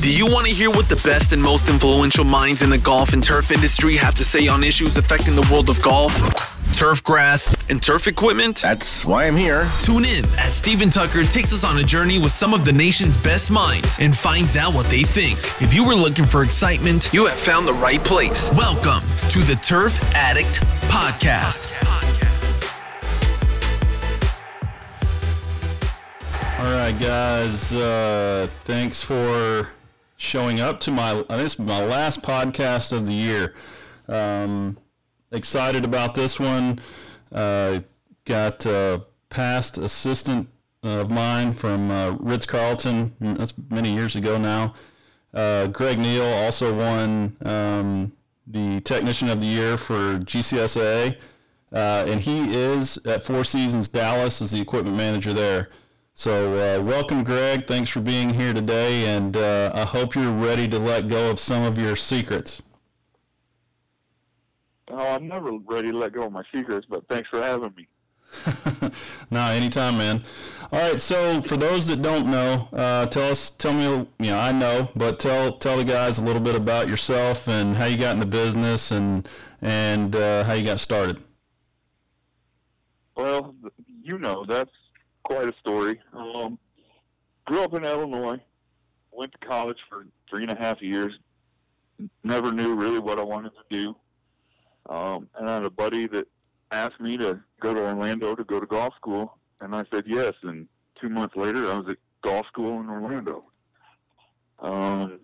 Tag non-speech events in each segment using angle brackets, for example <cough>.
Do you want to hear what the best and most influential minds in the golf and turf industry have to say on issues affecting the world of golf? Turf grass and turf equipment? That's why I'm here. Tune in as Stephen Tucker takes us on a journey with some of the nation's best minds and finds out what they think. If you were looking for excitement, you have found the right place. Welcome to the Turf Addict Podcast. All right, guys. Uh, thanks for showing up to my this is my last podcast of the year. Um, excited about this one. Uh, got a past assistant of mine from uh, Ritz Carlton. That's many years ago now. Uh, Greg Neill also won um, the Technician of the Year for GCSA, uh, and he is at Four Seasons Dallas as the equipment manager there. So, uh, welcome, Greg. Thanks for being here today, and uh, I hope you're ready to let go of some of your secrets. Oh, I'm never ready to let go of my secrets, but thanks for having me. <laughs> no, anytime, man. All right, so for those that don't know, uh, tell us, tell me, you know, I know, but tell tell the guys a little bit about yourself and how you got in the business and and uh, how you got started. Well, you know, that's quite a story. Um, grew up in Illinois, went to college for three and a half years. Never knew really what I wanted to do. Um, and I had a buddy that asked me to go to Orlando to go to golf school, and I said yes. And two months later, I was at golf school in Orlando. Um,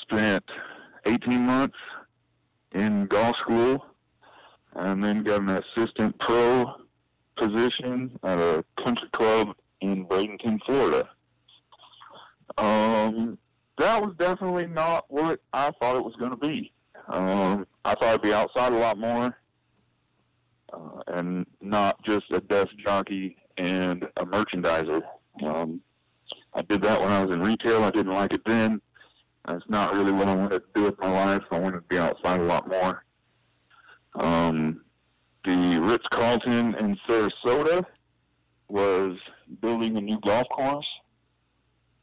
spent 18 months in golf school, and then got an assistant pro position at a country club in Bradenton, Florida. Um, that was definitely not what I thought it was going to be. Um, I thought I'd be outside a lot more, uh, and not just a desk jockey and a merchandiser. Um, I did that when I was in retail. I didn't like it then. That's not really what I wanted to do with my life. I wanted to be outside a lot more. Um, the Ritz Carlton in Sarasota was building a new golf course,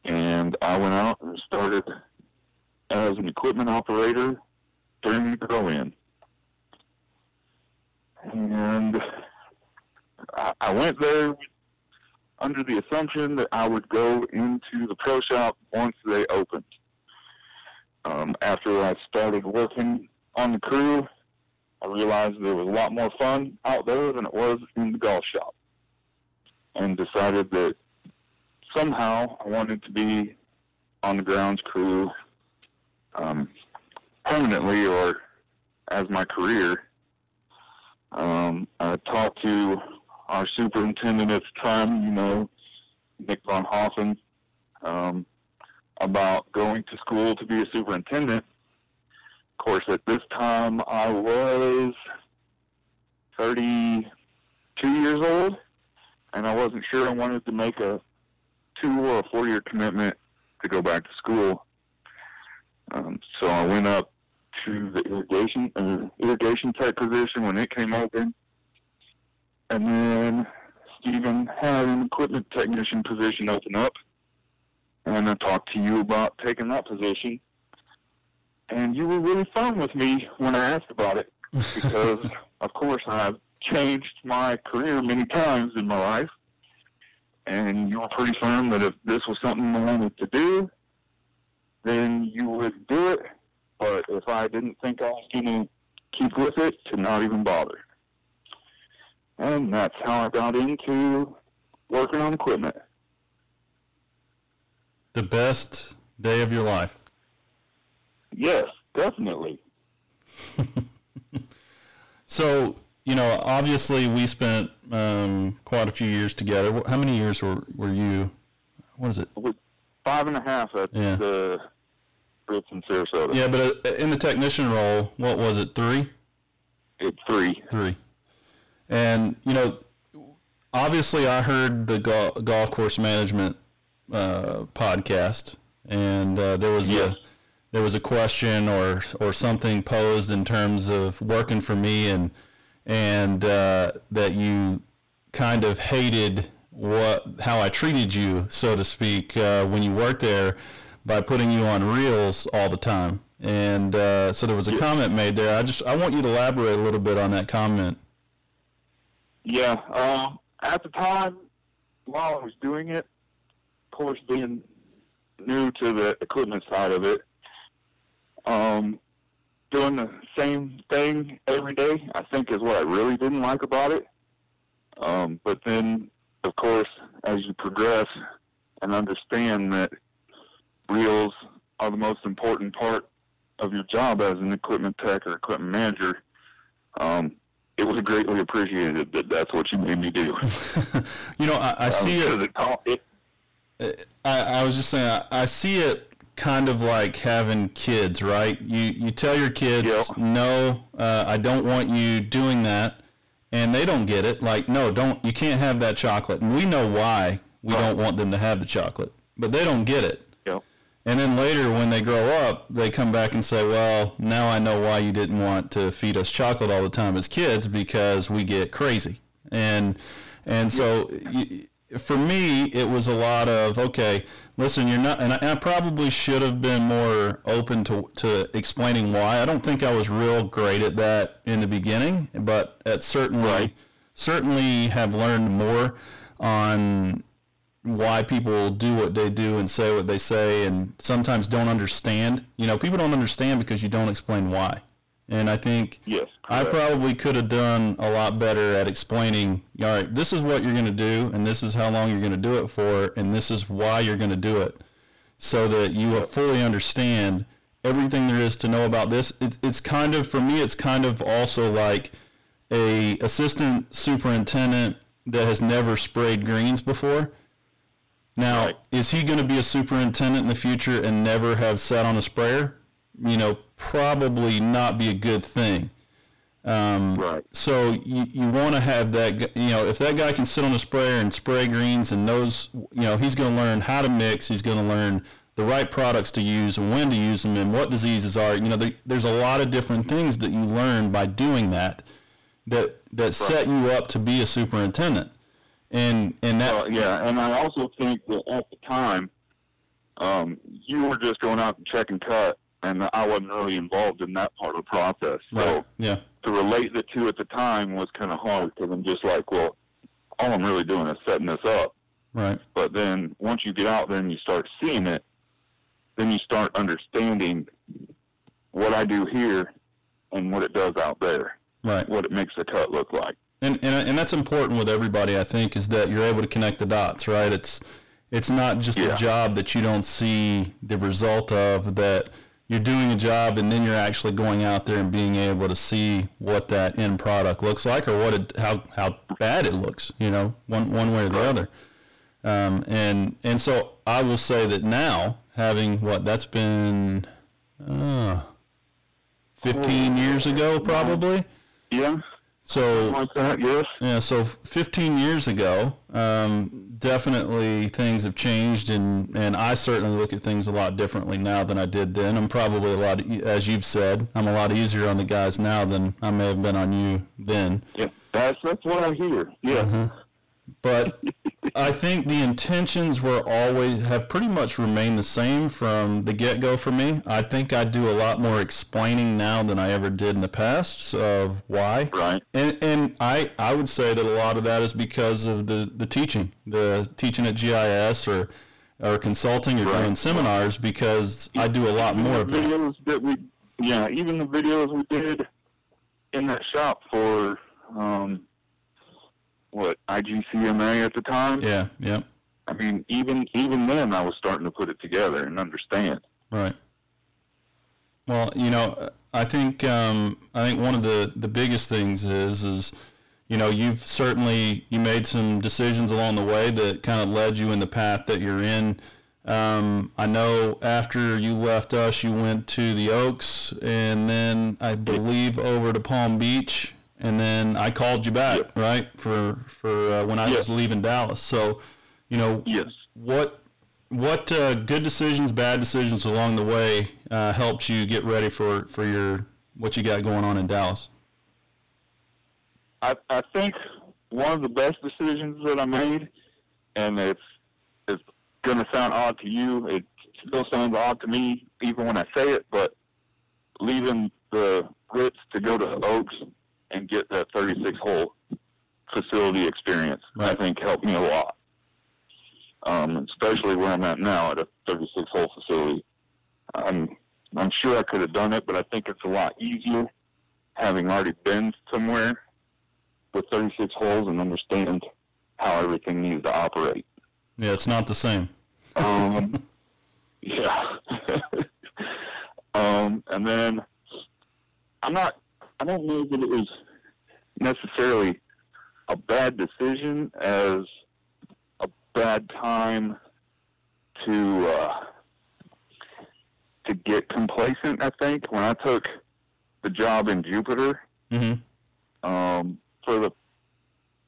and I went out and started as an equipment operator during the grow in. And I, I went there under the assumption that I would go into the pro shop once they opened. Um, after I started working on the crew, I realized there was a lot more fun out there than it was in the golf shop. And decided that somehow I wanted to be on the grounds crew um, permanently or as my career. Um, I talked to our superintendent at the time, you know, Nick Von Hoffen, um, about going to school to be a superintendent. Course, at this time I was 32 years old, and I wasn't sure I wanted to make a two or a four year commitment to go back to school. Um, so I went up to the irrigation uh, irrigation tech position when it came open, and then Stephen had an equipment technician position open up, and I talked to you about taking that position, and you were really firm with me when I asked about it because, <laughs> of course, I've changed my career many times in my life, and you were pretty firm that if this was something I wanted to do, then you would do it but if I didn't think I was going to keep with it, to not even bother. And that's how I got into working on equipment. The best day of your life. Yes, definitely. <laughs> so, you know, obviously we spent um, quite a few years together. How many years were, were you? What is it? Five and a half at yeah. the Ritz in Sarasota. Yeah, but uh, in the technician role, what was it? Three. It's three. Three. And you know, obviously, I heard the golf course management uh, podcast, and uh, there was yes. a there was a question or or something posed in terms of working for me, and and uh, that you kind of hated what how I treated you, so to speak, uh, when you worked there by putting you on reels all the time. And uh, so there was a comment made there. I just I want you to elaborate a little bit on that comment. Yeah, um, at the time while I was doing it, of course, being new to the equipment side of it, um, doing the same thing every day, I think is what I really didn't like about it. Um, but then, of course, as you progress and understand that reels are the most important part of your job as an equipment tech or equipment manager, um, it was greatly appreciated that that's what you made me do. <laughs> you know, I, I see Um, it. 'cause it, it I, I was just saying, I, I see it kind of like having kids, right? You you tell your kids, Yeah. no, uh, I don't want you doing that, and they don't get it. Like, no, don't. You can't have that chocolate, and we know why we don't want them to have the chocolate, but they don't get it. you know, And then later, when they grow up, they come back and say, "Well, now I know why you didn't want to feed us chocolate all the time as kids because we get crazy." And and so y for me, it was a lot of, "Okay, listen, you're not." And I, and I probably should have been more open to to explaining why. I don't think I was real great at that in the beginning, but at certainly Right. certainly have learned more on why people do what they do and say what they say and sometimes don't understand. You know, people don't understand because you don't explain why. And I think yes, I probably could have done a lot better at explaining, all right, this is what you're going to do and this is how long you're going to do it for and this is why you're going to do it so that you will fully understand everything there is to know about this. It's, it's kind of, for me, it's kind of also like a assistant superintendent that has never sprayed greens before. Now, Right. is he going to be a superintendent in the future and never have sat on a sprayer? You know, probably not be a good thing. Um, right. so you, you want to have that, you know, if that guy can sit on a sprayer and spray greens and knows, you know, he's going to learn how to mix, he's going to learn the right products to use and when to use them and what diseases are. You know, there, there's a lot of different things that you learn by doing that that that set you up to be a superintendent. And and that Uh, yeah, and I also think that at the time, um, you were just going out and check and cut, and I wasn't really involved in that part of the process. So right, yeah, to relate the two at the time was kind of hard because I'm just like, well, all I'm really doing is setting this up. right, But then once you get out there and you start seeing it, then you start understanding what I do here and what it does out there, right. what it makes the cut look like. and, and and that's important with everybody. I think is that you're able to connect the dots, right? It's it's not just Yeah. a job that you don't see the result of. That you're doing a job and then you're actually going out there and being able to see what that end product looks like or what it, how how bad it looks. You know, one one way or the other. Um, and and so I will say that now having what that's been uh, 15 years ago probably. Yeah, So like that, yes. yeah, so 15 years ago, um, definitely things have changed, and, and I certainly look at things a lot differently now than I did then. I'm probably a lot, as you've said, I'm a lot easier on the guys now than I may have been on you then. Yeah, that's that's what I hear. Yeah, But <laughs> I think the intentions were always have pretty much remained the same from the get go for me. I think I do a lot more explaining now than I ever did in the past of why. right. And, and I, I would say that a lot of that is because of the, the teaching, the teaching at GIS or, or consulting or Right. doing seminars because I do a lot more of that. videos that we, yeah, even the videos we did in that shop for, um, what IGEMA at the time. Yeah, yeah, I mean, even even then, I was starting to put it together and understand. right. Well, you know, I think um, I think one of the, the biggest things is is you know you've certainly you made some decisions along the way that kind of led you in the path that you're in. Um, I know after you left us, you went to the Oaks, and then I believe over to Palm Beach, and then I called you back, Yep. right, for for uh, when I Yep. was leaving Dallas. So, you know, Yes. what what uh, good decisions, bad decisions along the way uh, helped you get ready for for your what you got going on in Dallas? I I think one of the best decisions that I made, and it's it's going to sound odd to you. It still sounds odd to me even when I say it, but leaving the Ritz to go to Oaks and get that 36 hole facility experience, right. I think helped me a lot. Um, especially where I'm at now at a 36 hole facility. I'm I'm sure I could have done it, but I think it's a lot easier having already been somewhere with 36 holes and understand how everything needs to operate. Yeah, it's not the same. um, <laughs> yeah. <laughs> um, and then I'm not. I don't know that it was necessarily a bad decision as a bad time to uh, to get complacent. I think when I took the job in Jupiter, mm-hmm. um, for the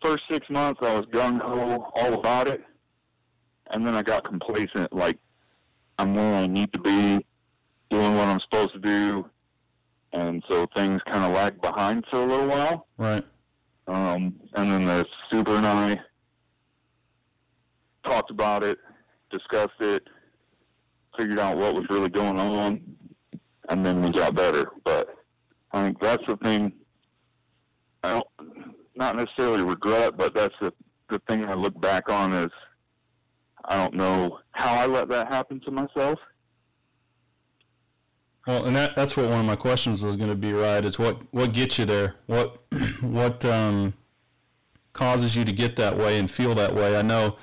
first six months, I was gung ho all about it, and then I got complacent. Like I'm where I need to be, doing what I'm supposed to do, and so things kind of lagged behind for a little while. Right. Um, and then the super and I talked about it, discussed it, figured out what was really going on, and then we got better. But I think that's the thing. I don't, not necessarily regret, but that's the the thing I look back on is I don't know how I let that happen to myself. Well, and that, that's what one of my questions was going to be, right? Is what, what gets you there? What, <clears throat> what um, causes you to get that way and feel that way? I know,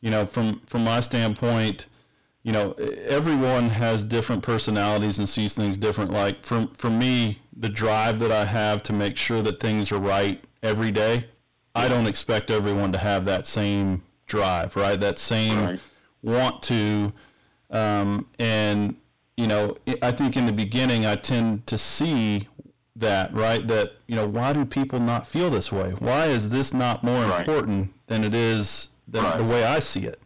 you know, from, from my standpoint, you know, everyone has different personalities and sees things different. Like for, for me, the drive that I have to make sure that things are right every day, I don't expect everyone to have that same drive, right? That same right. want to, um, and you know, I think in the beginning I tend to see that, right? That you know, why do people not feel this way? Why is this not more right. important than it is than right. the way I see it?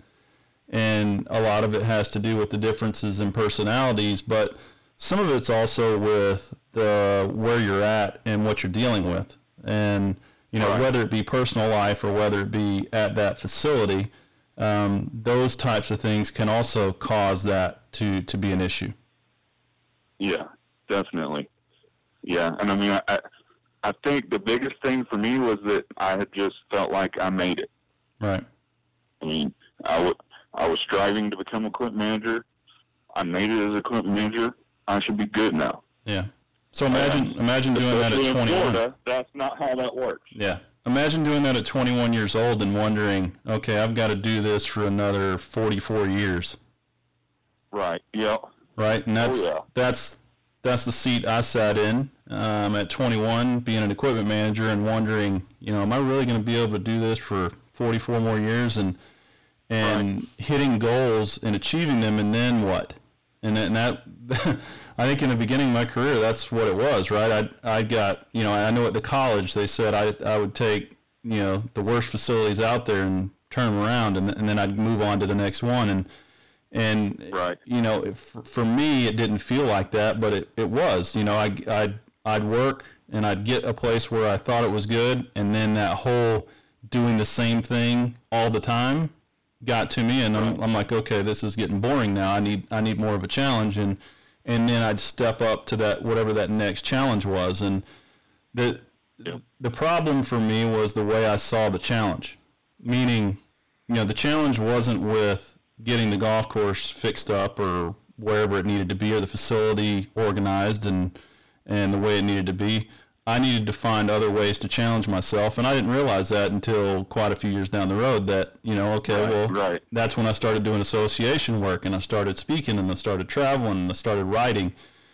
And a lot of it has to do with the differences in personalities, but some of it's also with the where you're at and what you're dealing with, and you know, right. whether it be personal life or whether it be at that facility, um, those types of things can also cause that to to be an issue. Yeah, definitely. Yeah, and I mean, I, I think the biggest thing for me was that I had just felt like I made it. Right. I mean, I, w- I was striving to become a equipment manager. I made it as a equipment manager. I should be good now. Yeah. So imagine imagine doing that at 21. Florida, that's not how that works. Yeah. Imagine doing that at 21 years old and wondering, okay, I've got to do this for another 44 years. Right. Yep right? And that's oh, yeah. that's that's the seat I sat in um, at 21, being an equipment manager and wondering, you know, am I really going to be able to do this for 44 more years and and right. hitting goals and achieving them, and then what? And, and that, <laughs> I think in the beginning of my career, that's what it was, right? I I got, you know, I know at the college they said I I would take, you know, the worst facilities out there and turn them around, and and then I'd move on to the next one and and right. you know, for me, it didn't feel like that, but it, it was. You know, I I'd I'd work and I'd get a place where I thought it was good, and then that whole doing the same thing all the time got to me, and I'm, I'm like, okay, this is getting boring now. I need I need more of a challenge, and and then I'd step up to that whatever that next challenge was, and the yep. the problem for me was the way I saw the challenge, meaning, you know, the challenge wasn't with getting the golf course fixed up or wherever it needed to be or the facility organized and and the way it needed to be. I needed to find other ways to challenge myself, and I didn't realize that until quite a few years down the road. That you know, okay, right, well, right. that's when I started doing association work, and I started speaking, and I started traveling, and I started writing.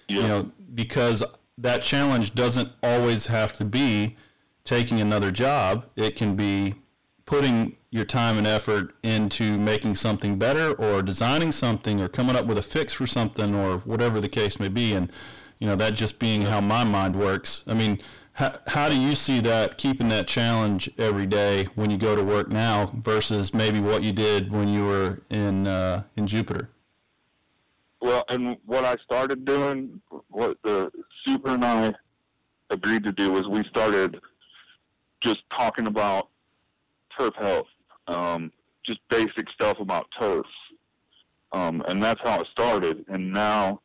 Yeah. You know, because that challenge doesn't always have to be taking another job. It can be putting your time and effort into making something better or designing something or coming up with a fix for something or whatever the case may be. And you know that just being how my mind works. I mean how, how do you see that keeping that challenge every day when you go to work now versus maybe what you did when you were in uh, in jupiter? Well and what i started doing what the super and i agreed to do was we started just talking about turf health, um, just basic stuff about turf. Um, and that's how it started. And now,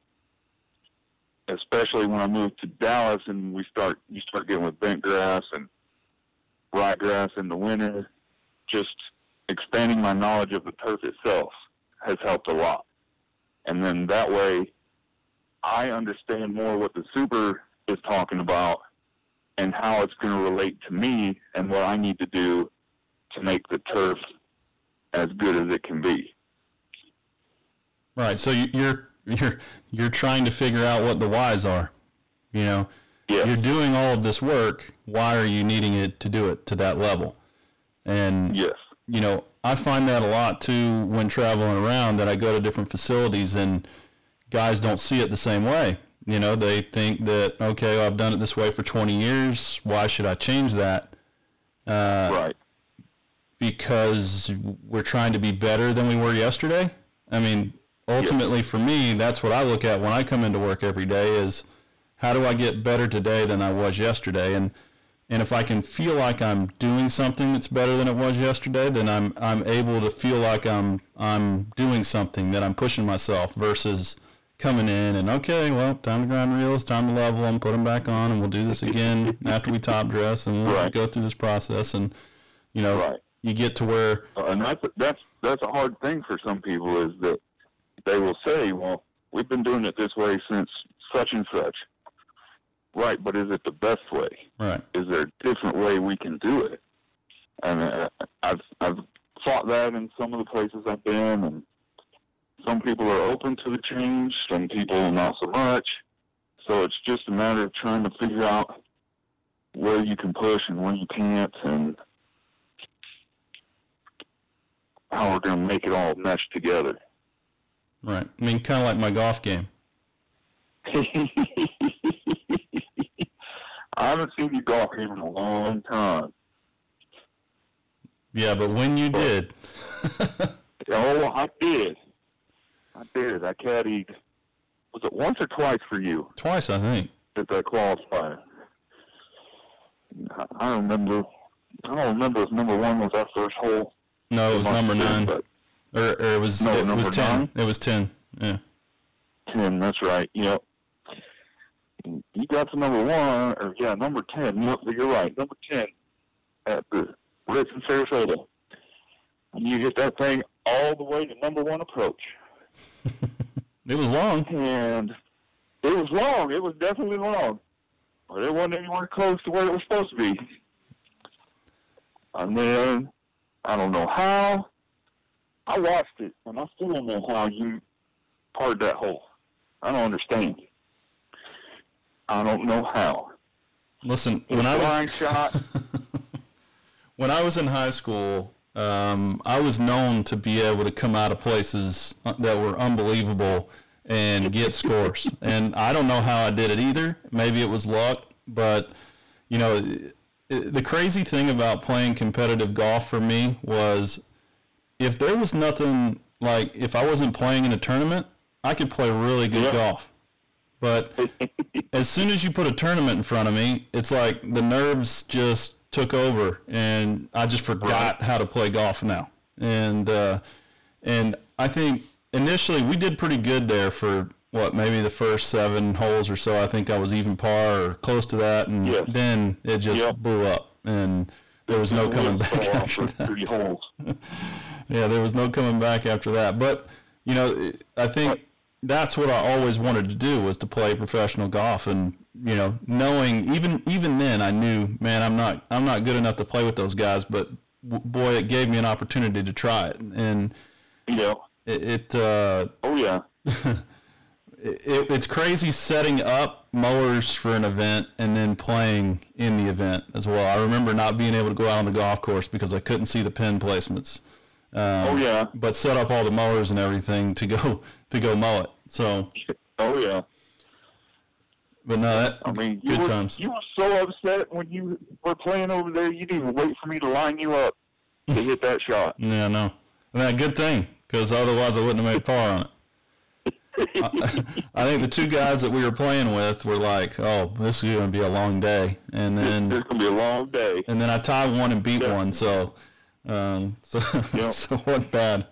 especially when I moved to Dallas and we start, you start getting with bent grass and ryegrass in the winter, just expanding my knowledge of the turf itself has helped a lot. And then that way, I understand more what the super is talking about and how it's going to relate to me and what I need to do to make the turf as good as it can be. Right. So you're you're you're trying to figure out what the whys are. You know, Yeah. you're doing all of this work. Why are you needing it to do it to that level? And Yes. you know, I find that a lot too when traveling around that I go to different facilities and guys don't see it the same way. You know, they think that, okay, well, I've done it this way for 20 years. Why should I change that? Uh, right. Because we're trying to be better than we were yesterday. I mean, ultimately for me, that's what I look at when I come into work every day is how do I get better today than I was yesterday? And and if I can feel like I'm doing something that's better than it was yesterday, then I'm I'm able to feel like I'm I'm doing something that I'm pushing myself versus coming in and okay, well, time to grind reels, time to level them, put them back on, and we'll do this again <laughs> after we top dress, and we'll Right. go through this process, and you know, Right. You get to where Uh, and that's that's that's a hard thing for some people is that they will say, "Well, we've been doing it this way since such and such." Right, but is it the best way? right, Is there a different way we can do it? And uh, I've I've thought that in some of the places I've been, and some people are open to the change, some people not so much. So it's just a matter of trying to figure out where you can push and where you can't, and how we're going to make it all mesh together. right. I mean, kind of like my golf game. <laughs> I haven't seen you golf game in a long time. Yeah, but when you did, <laughs> Oh, I did. I did. I caddied. Was it once or twice for you twice, I think. at the qualifier? I- I don't remember. I don't remember if number one was our first hole. No, it was number nine, But or, or it was No, it was ten. nine? It was ten. Yeah. ten. That's right. Yep. You got to number one, or yeah, number ten. Yep, you're right. Number ten at the Ritz in Sarasota, and you hit that thing all the way to number one approach. <laughs> It was long. and it was long. It was definitely long, but it wasn't anywhere close to where it was supposed to be. And then I don't know how. I watched it, and I still don't know how you parred that hole. I don't understand. I don't know how. Listen, when I was a line was shot. <laughs> when I was in high school, um, I was known to be able to come out of places uh, that were unbelievable and get scores. <laughs> And I don't know how I did it either. Maybe it was luck, but you know, the crazy thing about playing competitive golf for me was if there was nothing like if I wasn't playing in a tournament, I could play really good Yeah. golf. But <laughs> as soon as you put a tournament in front of me, it's like the nerves just took over, and I just forgot how to play golf now. And uh, and I think initially we did pretty good there for what maybe the first seven holes or so. I think I was even par or close to that, and Yes. then it just Yep. blew up, and there was no coming back after that. three holes. <laughs> Yeah, there was no coming back after that. But you know, I think that's what I always wanted to do was to play professional golf, and you know, knowing even even then, I knew, man, I'm not I'm not good enough to play with those guys. But boy, it gave me an opportunity to try it, and You know. it. it uh, Oh yeah. <laughs> it, it's crazy setting up mowers for an event and then playing in the event as well. I remember not being able to go out on the golf course because I couldn't see the pin placements. Um, Oh yeah. but set up all the mowers and everything to go <laughs> to go mow it. So, Oh yeah. but no, that I mean, good were, times. You were so upset when you were playing over there. You didn't even wait for me to line you up to hit that shot. <laughs> Yeah, no, and that good thing because otherwise I wouldn't have made par on it. I, <laughs> I think the two guys that we were playing with were like, "Oh, this is going to be a long day," and then It's gonna be a long day. and then I tied one and beat Yeah. one, so um, <laughs> so Yeah. <laughs> so wasn't bad.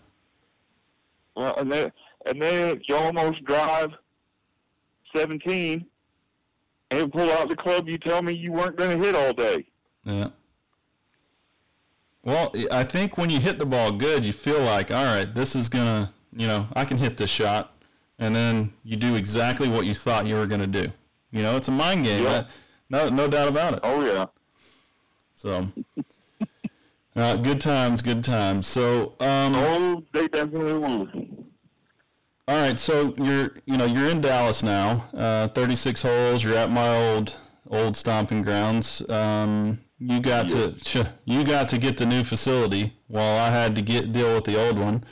Well, and then and then you almost drive 17 and pull out the club you tell me you weren't going to hit all day. Yeah. Well, I think when you hit the ball good, you feel like, all right, this is gonna, you know, I can hit this shot, and then you do exactly what you thought you were gonna do. You know, it's a mind game. Yeah. No, no doubt about it. Oh yeah. So, uh, good times, good times. So, um, Oh, they definitely will. all right. So you're, you know, you're in Dallas now. Uh, 36 holes. You're at my old, old stomping grounds. Um, you got to, <laughs> you got to get the new facility while I had to get deal with the old one.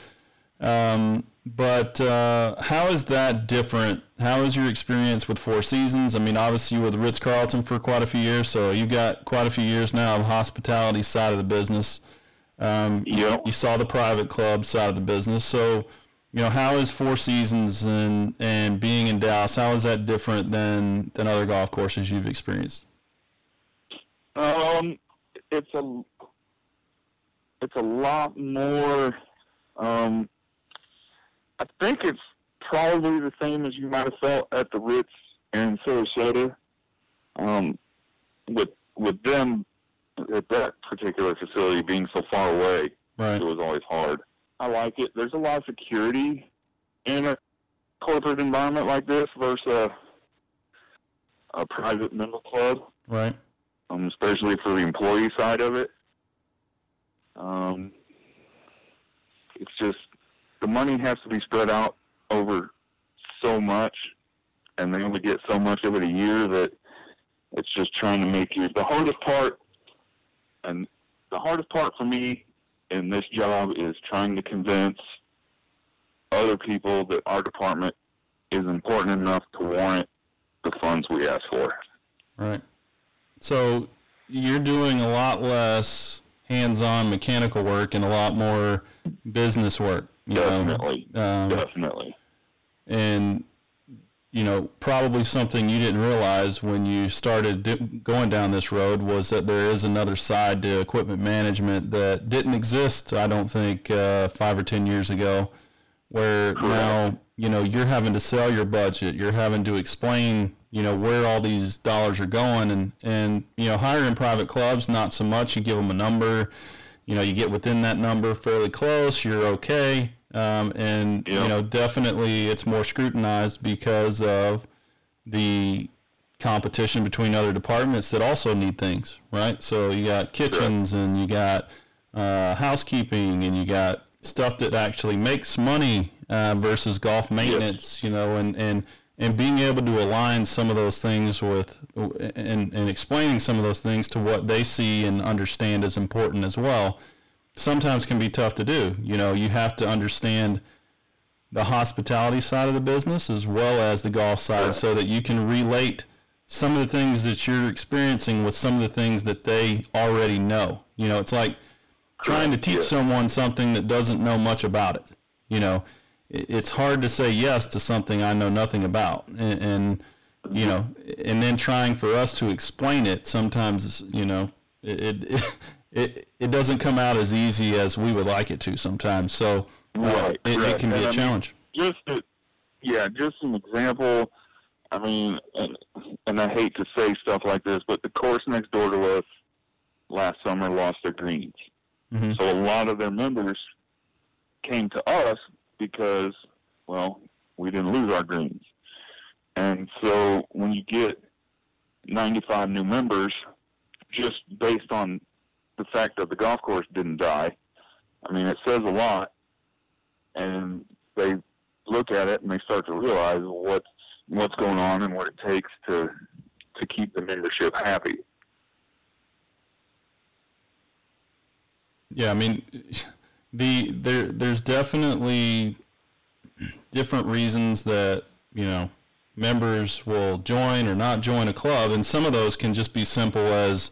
Um, but uh, how is that different? How is your experience with Four Seasons? I mean, obviously you were the Ritz Carlton for quite a few years, so you've got quite a few years now of hospitality side of the business. Um, you- Yep. You saw the private club side of the business, so you know how is Four Seasons and and being in Dallas? How is that different than than other golf courses you've experienced? Um, it's a it's a lot more. Um, I think it's probably the same as you might have felt at the Ritz in Sarasota. Um, with with them at that particular facility being so far away, Right. it was always hard. I like it. There's a lot of security in a corporate environment like this versus a, a private member club Right. um, especially for the employee side of it. Um, it's just the money has to be spread out over so much, and they only get so much of it a year that it's just trying to make you the hardest part. And the hardest part for me in this job is trying to convince other people that our department is important enough to warrant the funds we ask for. Right. So you're doing a lot less hands-on mechanical work and a lot more business work. Definitely. Um, Definitely. and you know probably something you didn't realize when you started di- going down this road was that there is another side to equipment management that didn't exist i don't think uh, five or ten years ago where now you know you're having to sell your budget. You're having to explain you know where all these dollars are going. And and you know hiring private clubs not so much. You give them a number. You know you get within that number fairly close. You're okay um, and you know definitely it's more scrutinized because of the competition between other departments that also need things right? So you got kitchens and you got uh, housekeeping and you got stuff that actually makes money uh, versus golf maintenance you know and and and being able to align some of those things with and, and explaining some of those things to what they see and understand as important as well sometimes can be tough to do. You know you have to understand the hospitality side of the business as well as the golf side so that you can relate some of the things that you're experiencing with some of the things that they already know. You know it's like trying to teach yeah. someone something that doesn't know much about it. You know it's hard to say yes to something I know nothing about, and, and you mm-hmm. know, and then trying for us to explain it sometimes, you know, it, it <laughs> it it doesn't come out as easy as we would like it to sometimes. So uh, Right, it, it can be And a I mean, challenge. just a, yeah, just an example. I mean, and, and I hate to say stuff like this, but the course next door to us last summer lost their greens. Mhm. So a lot of their members came to us because, well, we didn't lose our greens. And so when you get 95 new members, just based on the fact that the golf course didn't die, I mean, it says a lot. And they look at it and they start to realize what's what's going on and what it takes to to keep the membership happy. Yeah, I mean, the there there's definitely different reasons that you know members will join or not join a club, and some of those can just be simple as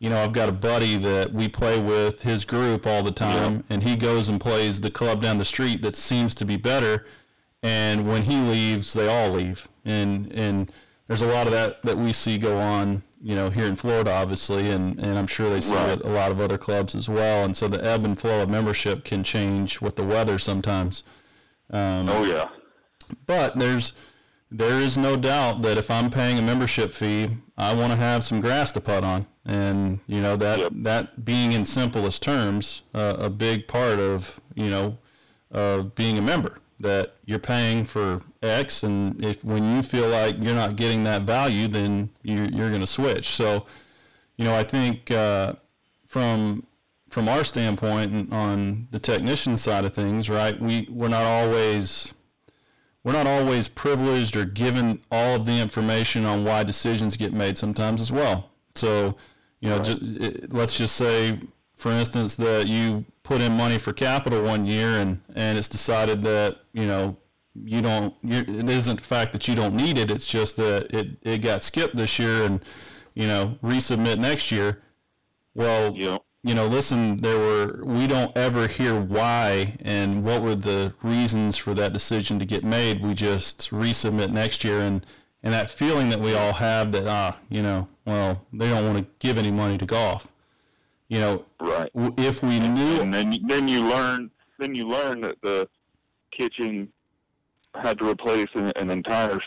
you know I've got a buddy that we play with his group all the time, and he goes and plays the club down the street that seems to be better, and when he leaves, they all leave, and and there's a lot of that that we see go on, you know, here in Florida, obviously, and, and I'm sure they see Right. it a lot of other clubs as well. And so the ebb and flow of membership can change with the weather sometimes. Um, Oh yeah. But there's there is no doubt that if I'm paying a membership fee, I want to have some grass to putt on, and you know that Yep. that being in simplest terms, uh, a big part of you know of being a member that you're paying for X, and if when you feel like you're not getting that value, then you, you're going to switch. So, you know, I think uh, from from our standpoint on the technician side of things, right? We we're not always we're not always privileged or given all of the information on why decisions get made sometimes as well. So, you know, ju- it, let's just say, for instance, that you put in money for capital one year and, and it's decided that, you know, you don't, you, it isn't the fact that you don't need it. It's just that it, it got skipped this year and, you know, resubmit next year. Well, You know, you know, listen, there were, we don't ever hear why and what were the reasons for that decision to get made. We just resubmit next year. And, and that feeling that we all have that, ah, you know, well, they don't want to give any money to golf. You know, right. if we knew, And then then you learn then you learn that the kitchen had to replace an, an entire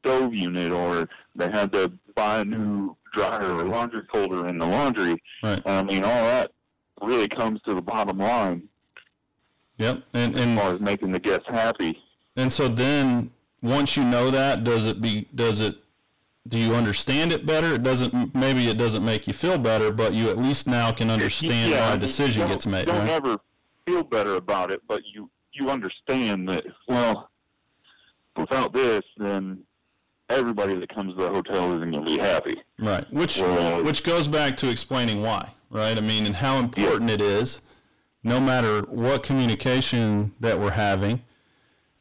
stove unit, or they had to buy a new dryer or laundry folder in the laundry. right, I mean, all that really comes to the bottom line yep. And, as and, far as making the guests happy. and so then once you know that, does it be, does it, do you understand it better? It doesn't, maybe it doesn't make you feel better, but you at least now can understand Yeah, why a decision gets made, You don't right? ever feel better about it, but you you understand that. Well, without this, then everybody that comes to the hotel isn't going to be happy. Right. Which Well- which goes back to explaining why, right? I mean, and how important it is, no matter what communication that we're having,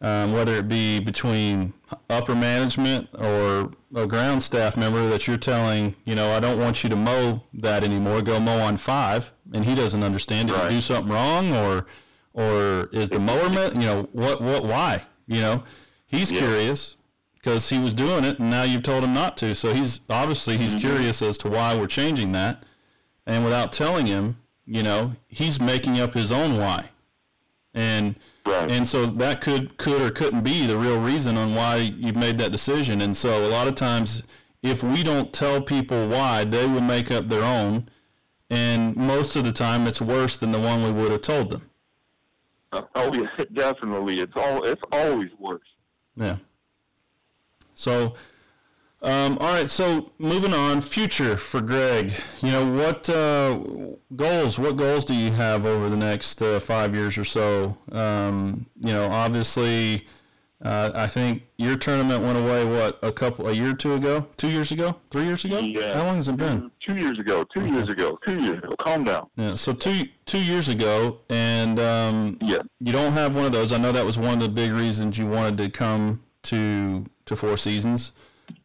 um, whether it be between upper management or a ground staff member that you're telling, you know, I don't want you to mow that anymore. Go mow on five, and he doesn't understand. Did Right. you do something wrong, or or is the mower, you know, what what why? You know, he's Yeah. curious because he was doing it and now you've told him not to. So he's obviously Mm-hmm. he's curious as to why we're changing that. And without telling him, you know, he's making up his own why. And Right. and so that could could or couldn't be the real reason on why you've made that decision. And so a lot of times if we don't tell people why, they will make up their own. And most of the time it's worse than the one we would have told them. Oh yeah, <laughs> definitely. It's all it's always worse. Yeah. So, um, all right. So moving on, future for Greg. You know what uh, goals? What goals do you have over the next uh, five years or so? Um, you know, obviously, uh, I think your tournament went away. What a couple, a year or two ago, two years ago, three years ago. Yeah. How long has it been? Two years ago. Two years ago. Two years ago. Calm down. Yeah. So two two years ago, and um, Yeah. you don't have one of those. I know that was one of the big reasons you wanted to come to to Four Seasons.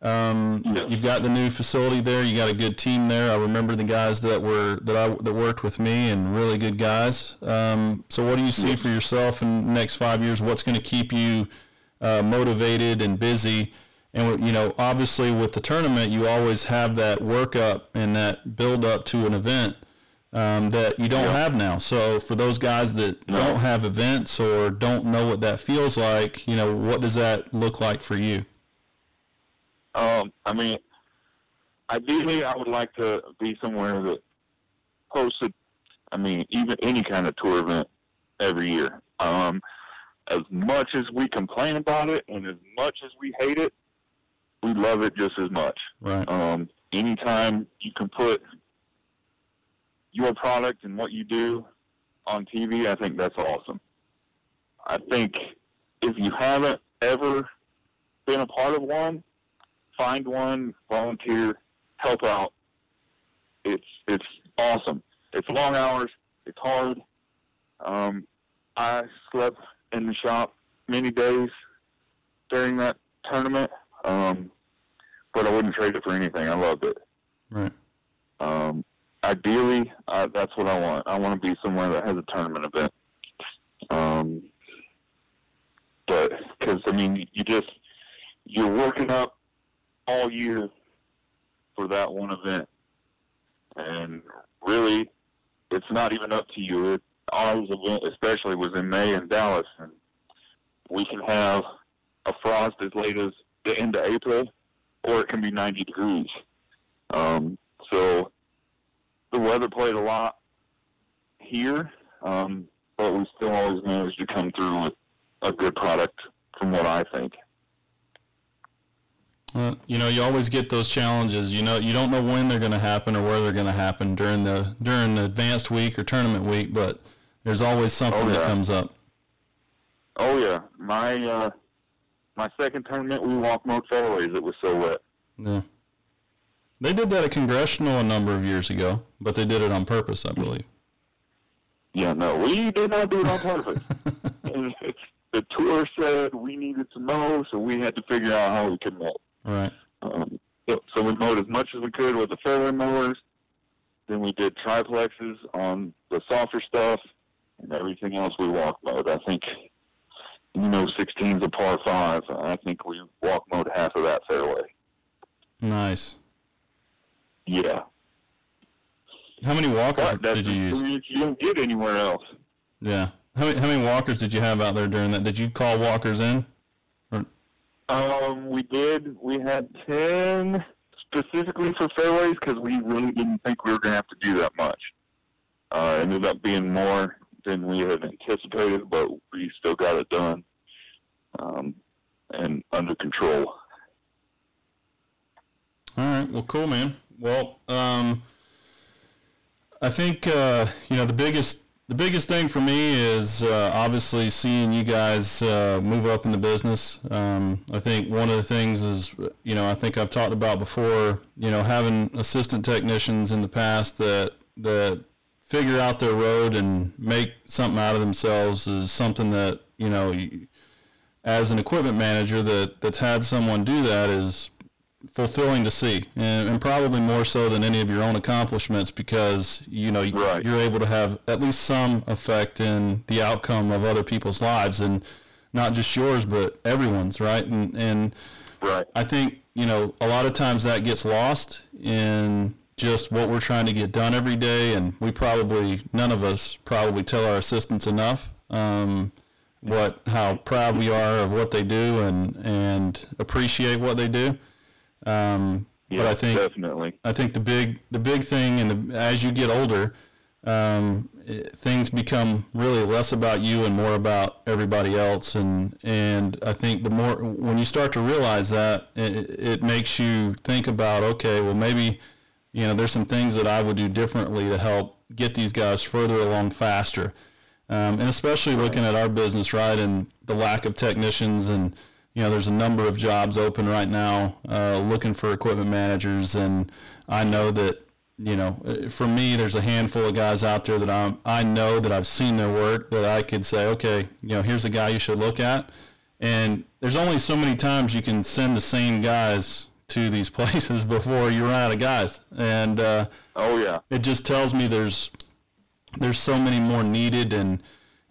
Um. You've got the new facility there. You got a good team there. I remember the guys that were that I that worked with me and really good guys. Um, so what do you see for yourself in the next five years? What's going to keep you uh, motivated and busy? And you know, obviously with the tournament, you always have that workup and that build up to an event um, that you don't Yeah. have now. So for those guys that No. don't have events or don't know what that feels like, you know, what does that look like for you? Um, I mean, ideally, I would like to be somewhere that hosted. I mean, even any kind of tour event every year. Um, as much as we complain about it, and as much as we hate it, we love it just as much. Right. Um, anytime you can put your product and what you do on TV, I think that's awesome. I think if you haven't ever been a part of one, find one, volunteer, help out. It's it's awesome. It's long hours. It's hard. Um, I slept in the shop many days during that tournament, um, but I wouldn't trade it for anything. I loved it. Right. Um, ideally, uh, that's what I want. I want to be somewhere that has a tournament event. Um, but because I mean, you just you're working up all year for that one event, and really, it's not even up to you. It, ours event, especially, was in May in Dallas, and we can have a frost as late as the end of April, or it can be 90 degrees. Um, so the weather played a lot here, um, but we still always managed to come through with a good product, from what I think. Well, you know, you always get those challenges. You know, you don't know when they're going to happen or where they're going to happen during the during the advanced week or tournament week, but there's always something Oh, that comes up. Oh yeah, my uh, my second tournament we walked mowed fairways. It was so wet. Yeah. They did that at congressional a number of years ago, but they did it on purpose, I believe. Yeah, no, we did not do it on purpose. <laughs> The tour said we needed to mow, so we had to figure out how we could mow. Right. Um, so, so we mowed as much as we could with the fairway mowers. Then we did triplexes on the softer stuff, and everything else we walk mowed. I think, you know, 16's a par five. I think we walk mowed half of that fairway. Nice. Yeah, How many walkers but did you use? you don't get anywhere else. Yeah. How many, how many walkers did you have out there during that? Did you call walkers in? Um, we did. We had ten specifically for fairways because we really didn't think we were going to have to do that much. Uh, it ended up being more than we had anticipated, but we still got it done um, and under control. All right. Well, cool, man. Well, um, I think uh, you know the biggest the biggest thing for me is uh, obviously seeing you guys uh, move up in the business. Um, I think one of the things is you know I think I've talked about before. You know, having assistant technicians in the past that that figure out their road and make something out of themselves is something that you know. As an equipment manager that, that's had someone do that is fulfilling to see, and, and probably more so than any of your own accomplishments because you know Right. you're able to have at least some effect in the outcome of other people's lives, and not just yours, but everyone's, right? And and Right. I think you know a lot of times that gets lost in just what we're trying to get done every day, and we probably none of us probably tell our assistants enough. Um, what how proud we are of what they do and and appreciate what they do. Um, Yeah, but I think definitely. I think the big the big thing and as you get older, um, i things become really less about you and more about everybody else. And and I think the more when you start to realize that, it, it makes you think about okay, well maybe you know there's some things that I would do differently to help get these guys further along faster. Um, and especially looking at our business, right, and the lack of technicians, and you know, there's a number of jobs open right now uh, looking for equipment managers, and I know that you know, uh, for me, there's a handful of guys out there that I'm, I know that I've seen their work that I could say, okay, you know, here's a guy you should look at, and there's only so many times you can send the same guys to these <laughs> places before you run out of guys, and uh, Oh yeah. it just tells me there's there's so many more needed and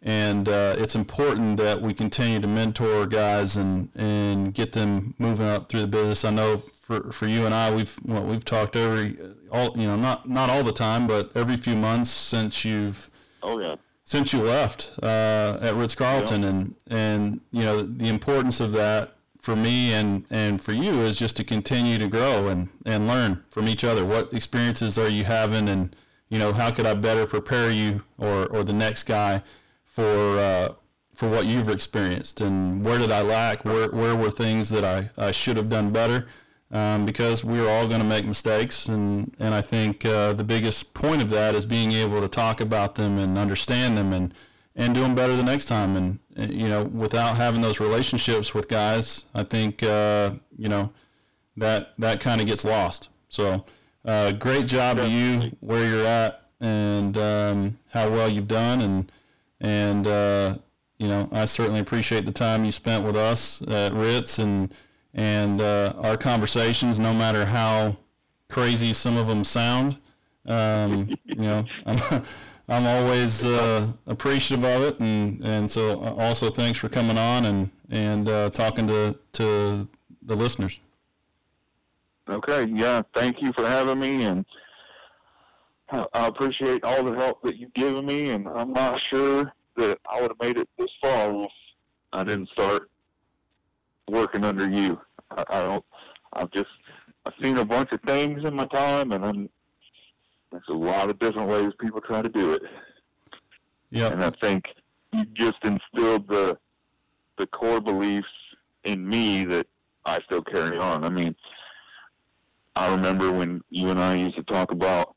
and uh, it's important that we continue to mentor guys and and get them moving up through the business. I know for, for you and I we've well, we've talked every all you know not not all the time but every few months since you've Oh yeah. since you left uh, at Ritz Carlton, and and you know the importance of that for me and and for you is just to continue to grow and and learn from each other. What experiences are you having, and you know how could I better prepare you or or the next guy for uh, for what you've experienced, and where did I lack? Where where were things that I I should have done better? um, because we're all going to make mistakes, and and I think uh, the biggest point of that is being able to talk about them and understand them and and do them better the next time. And, and you know, without having those relationships with guys, I think uh, you know that that kind of gets lost. So, uh, great job to you where you're at and um, how well you've done, and and uh, you know, I certainly appreciate the time you spent with us at Ritz and and uh, our conversations, no matter how crazy some of them sound. Um, you know, <laughs> I'm, I'm always uh, appreciative of it, and and so uh, also thanks for coming on and and uh, talking to to the listeners. Okay, yeah, thank you for having me, and I I appreciate all the help that you've given me, and I'm not sure that I would have made it this far if I didn't start working under you. I, I don't. I've just I've seen a bunch of things in my time, and then there's a lot of different ways people try to do it. Yeah. And I think you just instilled the the core beliefs in me that I still carry on. I mean, I remember when you and I used to talk about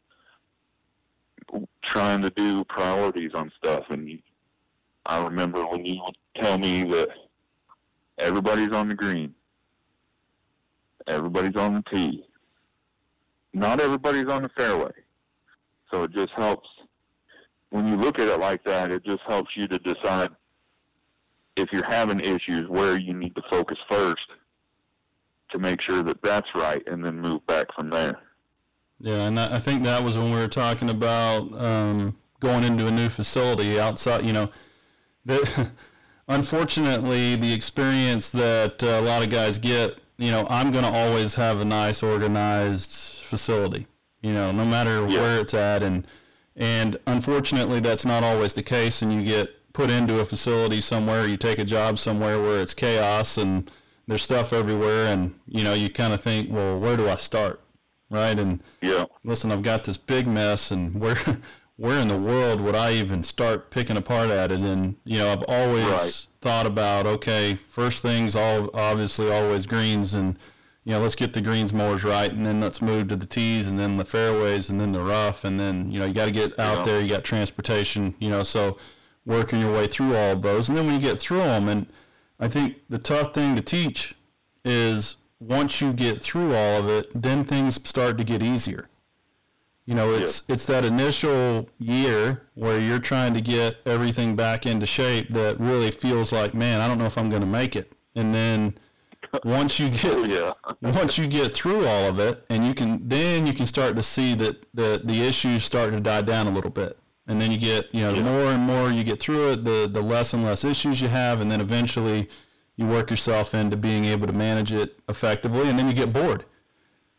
trying to do priorities on stuff, and I remember when you would tell me that everybody's on the green, everybody's on the tee, not everybody's on the fairway. So it just helps when you look at it like that. It just helps you to decide if you're having issues where you need to focus first to make sure that that's right, and then move back from there. Yeah, and I think that was when we were talking about um, going into a new facility outside. You know, that <laughs> unfortunately the experience that uh, a lot of guys get. You know, I'm going to always have a nice, organized facility. You know, no matter Yeah. where it's at, and and unfortunately that's not always the case, and you get put into a facility somewhere, you take a job somewhere where it's chaos and there's stuff everywhere, and you know you kind of think, well, where do I start, right? And Yeah, listen, I've got this big mess, and where <laughs> where in the world would I even start picking apart at it? And you know, I've always Right. thought about okay, first things all obviously always greens, and you know, let's get the greens mowers right, and then let's move to the tees, and then the fairways, and then the rough, and then you know, you got to get out Yeah. there. You got transportation, you know, so working your way through all of those, and then when you get through them, and I think the tough thing to teach is once you get through all of it, then things start to get easier. You know, it's it's that initial year where you're trying to get everything back into shape that really feels like, man, I don't know if I'm going to make it. And then <laughs> once you oh get yeah, <laughs> once you get through all of it, and you can then you can start to see that the the issues start to die down a little bit, and then you get you know the Yeah. more and more you get through it, the the less and less issues you have, and then eventually you work yourself into being able to manage it effectively, and then you get bored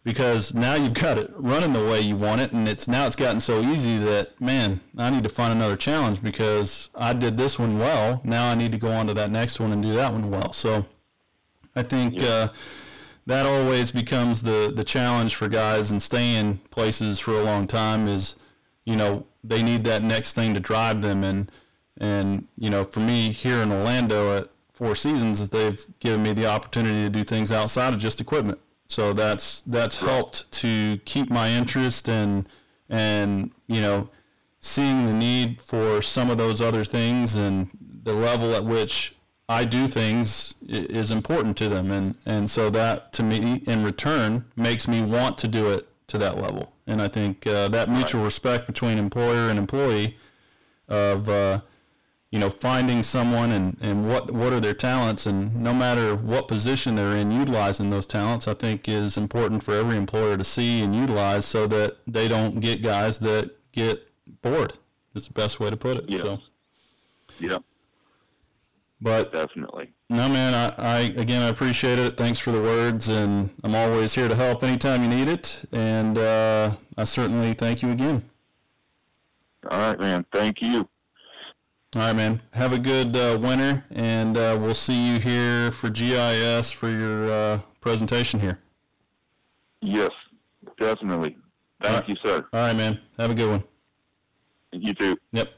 because now you've got it running the way you want it, and it's now it's gotten so easy that man, I need to find another challenge because I did this one well. Now I need to go on to that next one and do that one well. So I think uh, that always becomes the the challenge for guys and staying places for a long time is, you know, they need that next thing to drive them and and you know, for me here in Orlando at Four Seasons, that they've given me the opportunity to do things outside of just equipment. So that's that's helped to keep my interest and and you know seeing the need for some of those other things and the level at which I do things is important to them. And and so that to me in return makes me want to do it to that level. And I think uh, that mutual respect between employer and employee of uh, you know finding someone and, and what what are their talents and no matter what position they're in utilizing those talents I think is important for every employer to see and utilize so that they don't get guys that get bored is the best way to put it Yeah. so yeah, but definitely. no man I, I again I appreciate it thanks for the words and I'm always here to help anytime you need it and uh, I certainly thank you again All right, man. Thank you. All right, man. Have a good uh, winter, and uh, we'll see you here for GIS for your uh, presentation here. Yes, definitely. Thank right. you, sir. All right, man. Have a good one. You too. Yep.